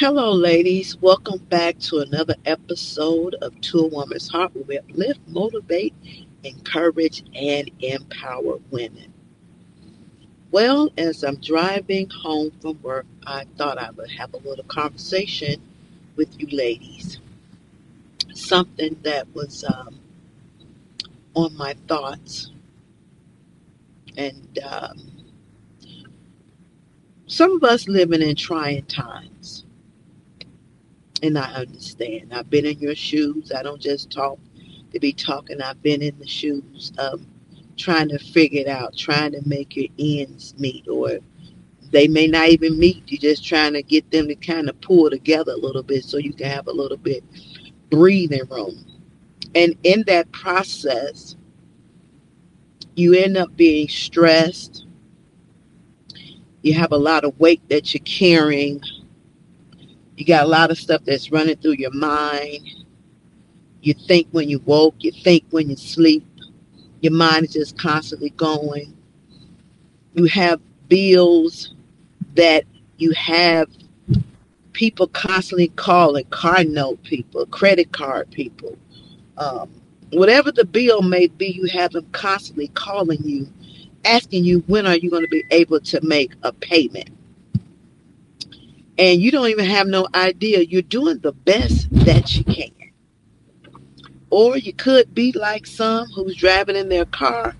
Hello, ladies. Welcome back to another episode of To a Woman's Heart, where we uplift, motivate, encourage, and empower women. Well, as I'm driving home from work, I thought I would have a little conversation with you ladies. Something that was um, on my thoughts. And um, some of us living in trying times and I understand. I've been in your shoes. I don't just talk to be talking. I've been in the shoes of trying to figure it out, trying to make your ends meet, or they may not even meet. You're just trying to get them to kind of pull together a little bit so you can have a little bit breathing room. And in that process, you end up being stressed. You have a lot of weight that you're carrying you got a lot of stuff that's running through your mind. You think when you woke, you think when you sleep. Your mind is just constantly going. You have bills that you have people constantly calling, card note people, credit card people. Um, whatever the bill may be, you have them constantly calling you, asking you when are you going to be able to make a payment and you don't even have no idea. You're doing the best that you can. Or you could be like some who's driving in their car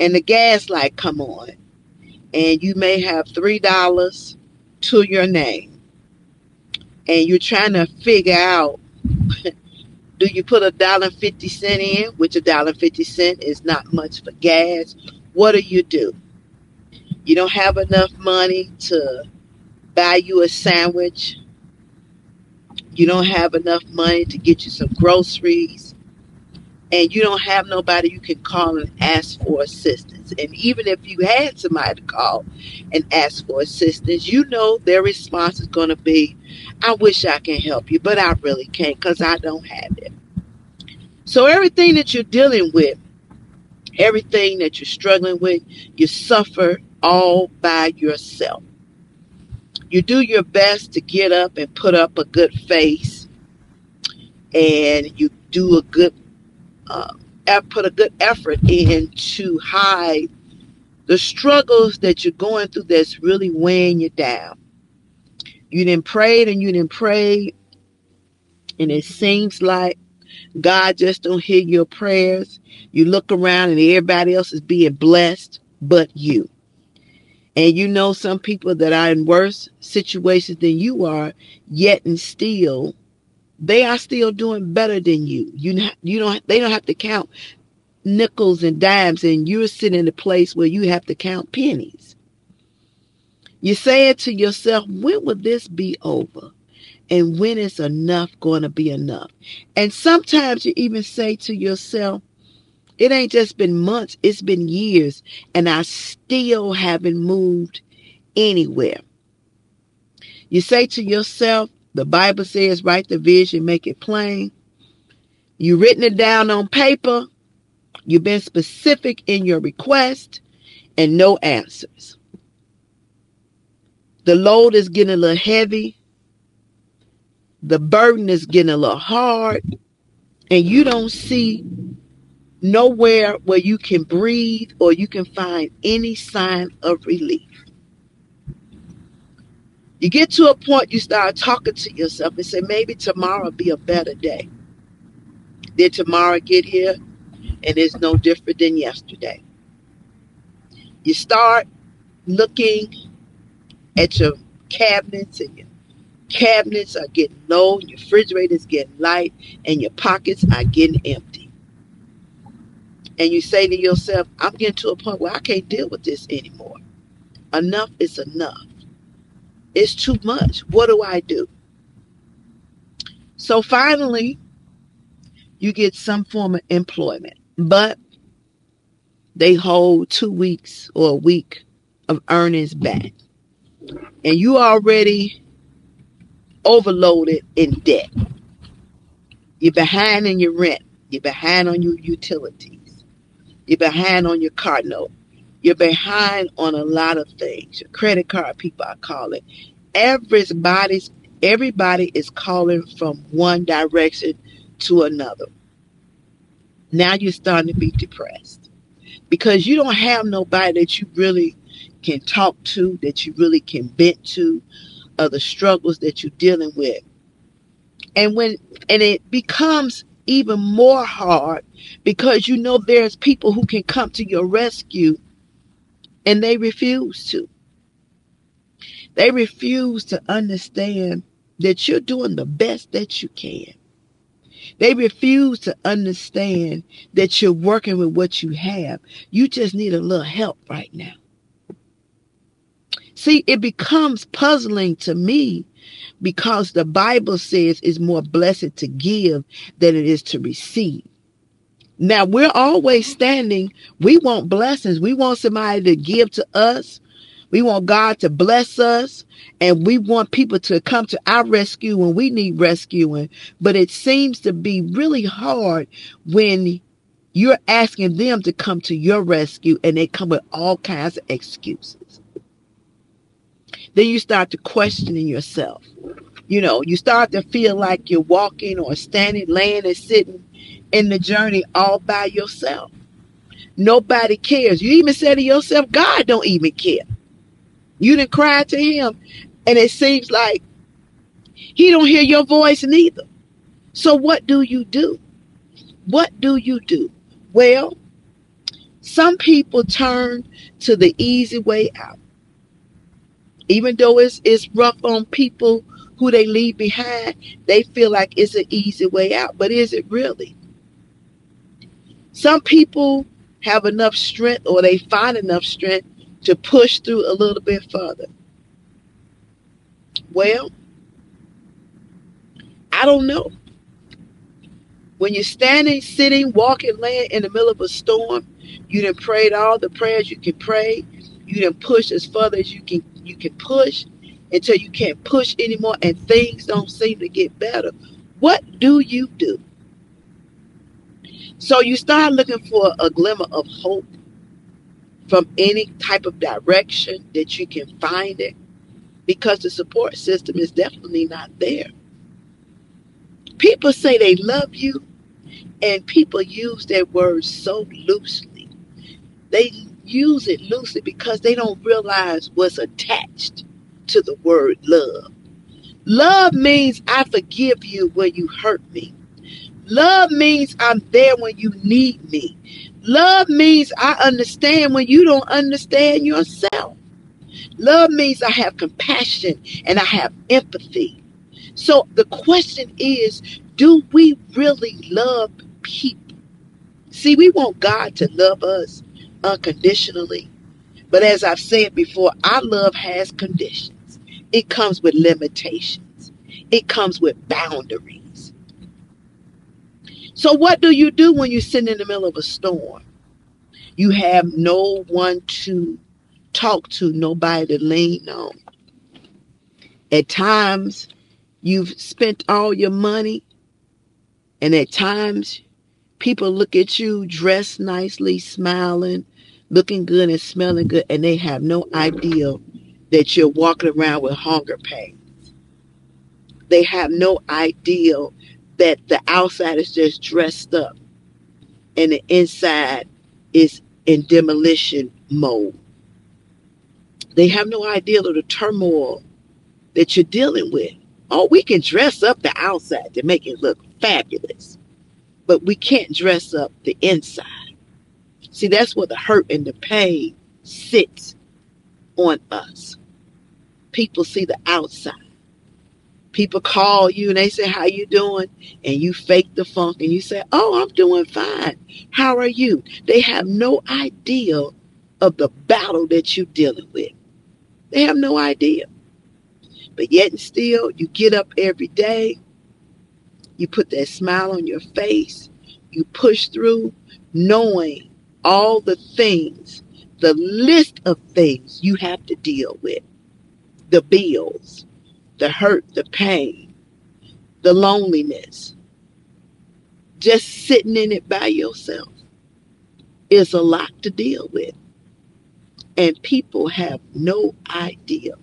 and the gas light come on and you may have three dollars to your name and you're trying to figure out do you put a dollar fifty cent in which a dollar fifty cent is not much for gas? What do you do? You don't have enough money to buy you a sandwich. You don't have enough money to get you some groceries. And you don't have nobody you can call and ask for assistance. And even if you had somebody to call and ask for assistance, you know their response is going to be, I wish I can help you, but I really can't because I don't have it. So everything that you're dealing with, everything that you're struggling with, you suffer all by yourself you do your best to get up and put up a good face and you do a good uh, put a good effort in to hide the struggles that you're going through that's really weighing you down. You didn't pray and you didn't pray and it seems like god just don't hear your prayers. You look around and everybody else is being blessed but you and you know some people that are in worse situations than you are, yet and still, they are still doing better than you. You you don't they don't have to count nickels and dimes, and you're sitting in a place where you have to count pennies. You say it to yourself, when will this be over? And when is enough going to be enough? And sometimes you even say to yourself, it ain't just been months, it's been years, and I still haven't moved anywhere. You say to yourself, the Bible says, write the vision, make it plain. You've written it down on paper. You've been specific in your request and no answers. The load is getting a little heavy. The burden is getting a little hard. And you don't see nowhere where you can breathe or you can find any sign of relief. You get to a point you start talking to yourself and say, maybe tomorrow will be a better day. Then tomorrow get here and it's no different than yesterday. You start looking at your cabinets and your cabinets are getting low, your refrigerator is getting light, and your pockets are getting empty and you say to yourself, I'm getting to a point where I can't deal with this anymore. Enough is enough. It's too much. What do I do? So finally, you get some form of employment, but they hold two weeks or a week of earnings back. And you already overloaded in debt. You're behind in your rent. You're behind on your utilities. You're behind on your car note. You're behind on a lot of things. Your credit card, people are calling. Everybody's Everybody is calling from one direction to another. Now you're starting to be depressed because you don't have nobody that you really can talk to, that you really can vent to, of the struggles that you're dealing with. And when and it becomes even more hard because you know there's people who can come to your rescue and they refuse to. They refuse to understand that you're doing the best that you can. They refuse to understand that you're working with what you have. You just need a little help right now. See, it becomes puzzling to me because the Bible says it's more blessed to give than it is to receive. Now we're always standing. We want blessings. We want somebody to give to us. We want God to bless us. And we want people to come to our rescue when we need rescuing. But it seems to be really hard when you're asking them to come to your rescue and they come with all kinds of excuses. Then you start to questioning yourself. You know, you start to feel like you're walking or standing, laying, and sitting in the journey all by yourself. Nobody cares. You even say to yourself, God don't even care. You didn't cry to him, and it seems like he don't hear your voice neither. So what do you do? What do you do? Well, some people turn to the easy way out. Even though it's, it's rough on people who they leave behind, they feel like it's an easy way out. But is it really? Some people have enough strength or they find enough strength to push through a little bit further. Well, I don't know. When you're standing, sitting, walking, laying in the middle of a storm, you done prayed all the prayers you can pray. You done push as further as you can you can push until you can't push anymore and things don't seem to get better. What do you do? So you start looking for a glimmer of hope from any type of direction that you can find it because the support system is definitely not there. People say they love you, and people use that word so loosely. They use it loosely because they don't realize what's attached to the word love. Love means I forgive you when you hurt me. Love means I'm there when you need me. Love means I understand when you don't understand yourself. Love means I have compassion and I have empathy. So the question is do we really love people? See, we want God to love us unconditionally. But as I've said before, our love has conditions, it comes with limitations, it comes with boundaries. So, what do you do when you're sitting in the middle of a storm? You have no one to talk to, nobody to lean on. At times, you've spent all your money, and at times, people look at you dressed nicely, smiling, looking good, and smelling good, and they have no idea that you're walking around with hunger pains. They have no idea that the outside is just dressed up and the inside is in demolition mode. They have no idea of the turmoil that you're dealing with. Oh, we can dress up the outside to make it look fabulous, but we can't dress up the inside. See, that's where the hurt and the pain sits on us. People see the outside. People call you and they say how you doing? And you fake the funk and you say oh i'm doing fine. How are you? They have no idea of the battle that you're dealing with. They have no idea. But yet and still you get up every day you put that smile on your face you push through knowing all the things the list of things you have to deal with the bills the hurt, the pain, the loneliness, just sitting in it by yourself is a lot to deal with. And people have no idea.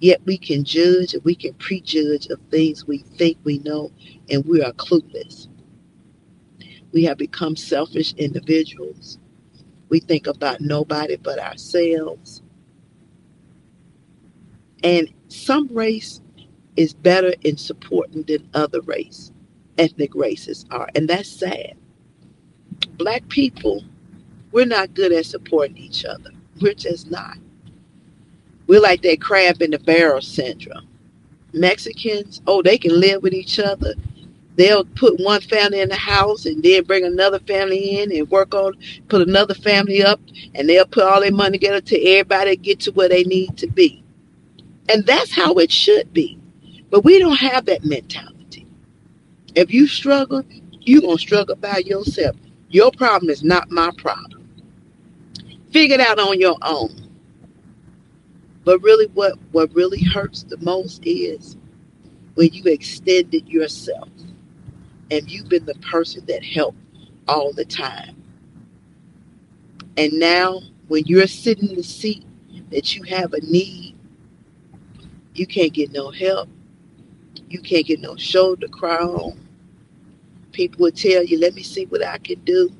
Yet we can judge and we can prejudge of things we think we know, and we are clueless. We have become selfish individuals. We think about nobody but ourselves. And some race is better in supporting than other race, ethnic races are. And that's sad. Black people, we're not good at supporting each other. We're just not. We're like that crab in the barrel syndrome. Mexicans, oh, they can live with each other. They'll put one family in the house and then bring another family in and work on, put another family up, and they'll put all their money together to everybody get to where they need to be. And that's how it should be. But we don't have that mentality. If you struggle, you're going to struggle by yourself. Your problem is not my problem. Figure it out on your own. But really, what, what really hurts the most is when you extended yourself and you've been the person that helped all the time. And now, when you're sitting in the seat that you have a need, you can't get no help. You can't get no shoulder cry on. People will tell you, let me see what I can do,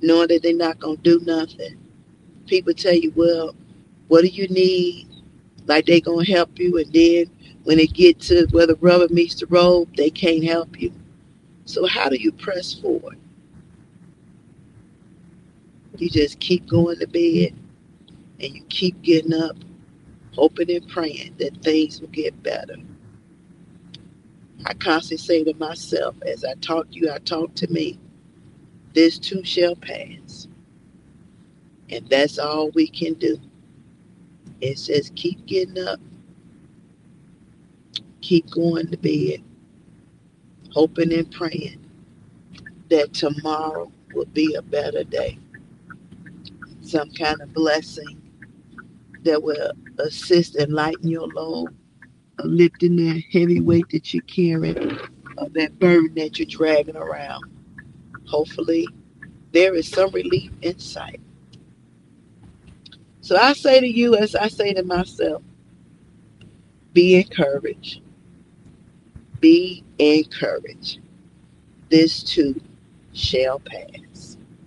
knowing that they're not going to do nothing. People tell you, well, what do you need? Like they're going to help you. And then when it get to where the rubber meets the road, they can't help you. So how do you press forward? You just keep going to bed and you keep getting up hoping and praying that things will get better. I constantly say to myself, as I talk to you, I talk to me, this too shall pass. And that's all we can do. It says keep getting up, keep going to bed, hoping and praying that tomorrow will be a better day. Some kind of blessing that will assist and lighten your load lifting that heavy weight that you're carrying, that burden that you're dragging around. Hopefully, there is some relief in sight. So I say to you, as I say to myself, be encouraged. Be encouraged. This too shall pass.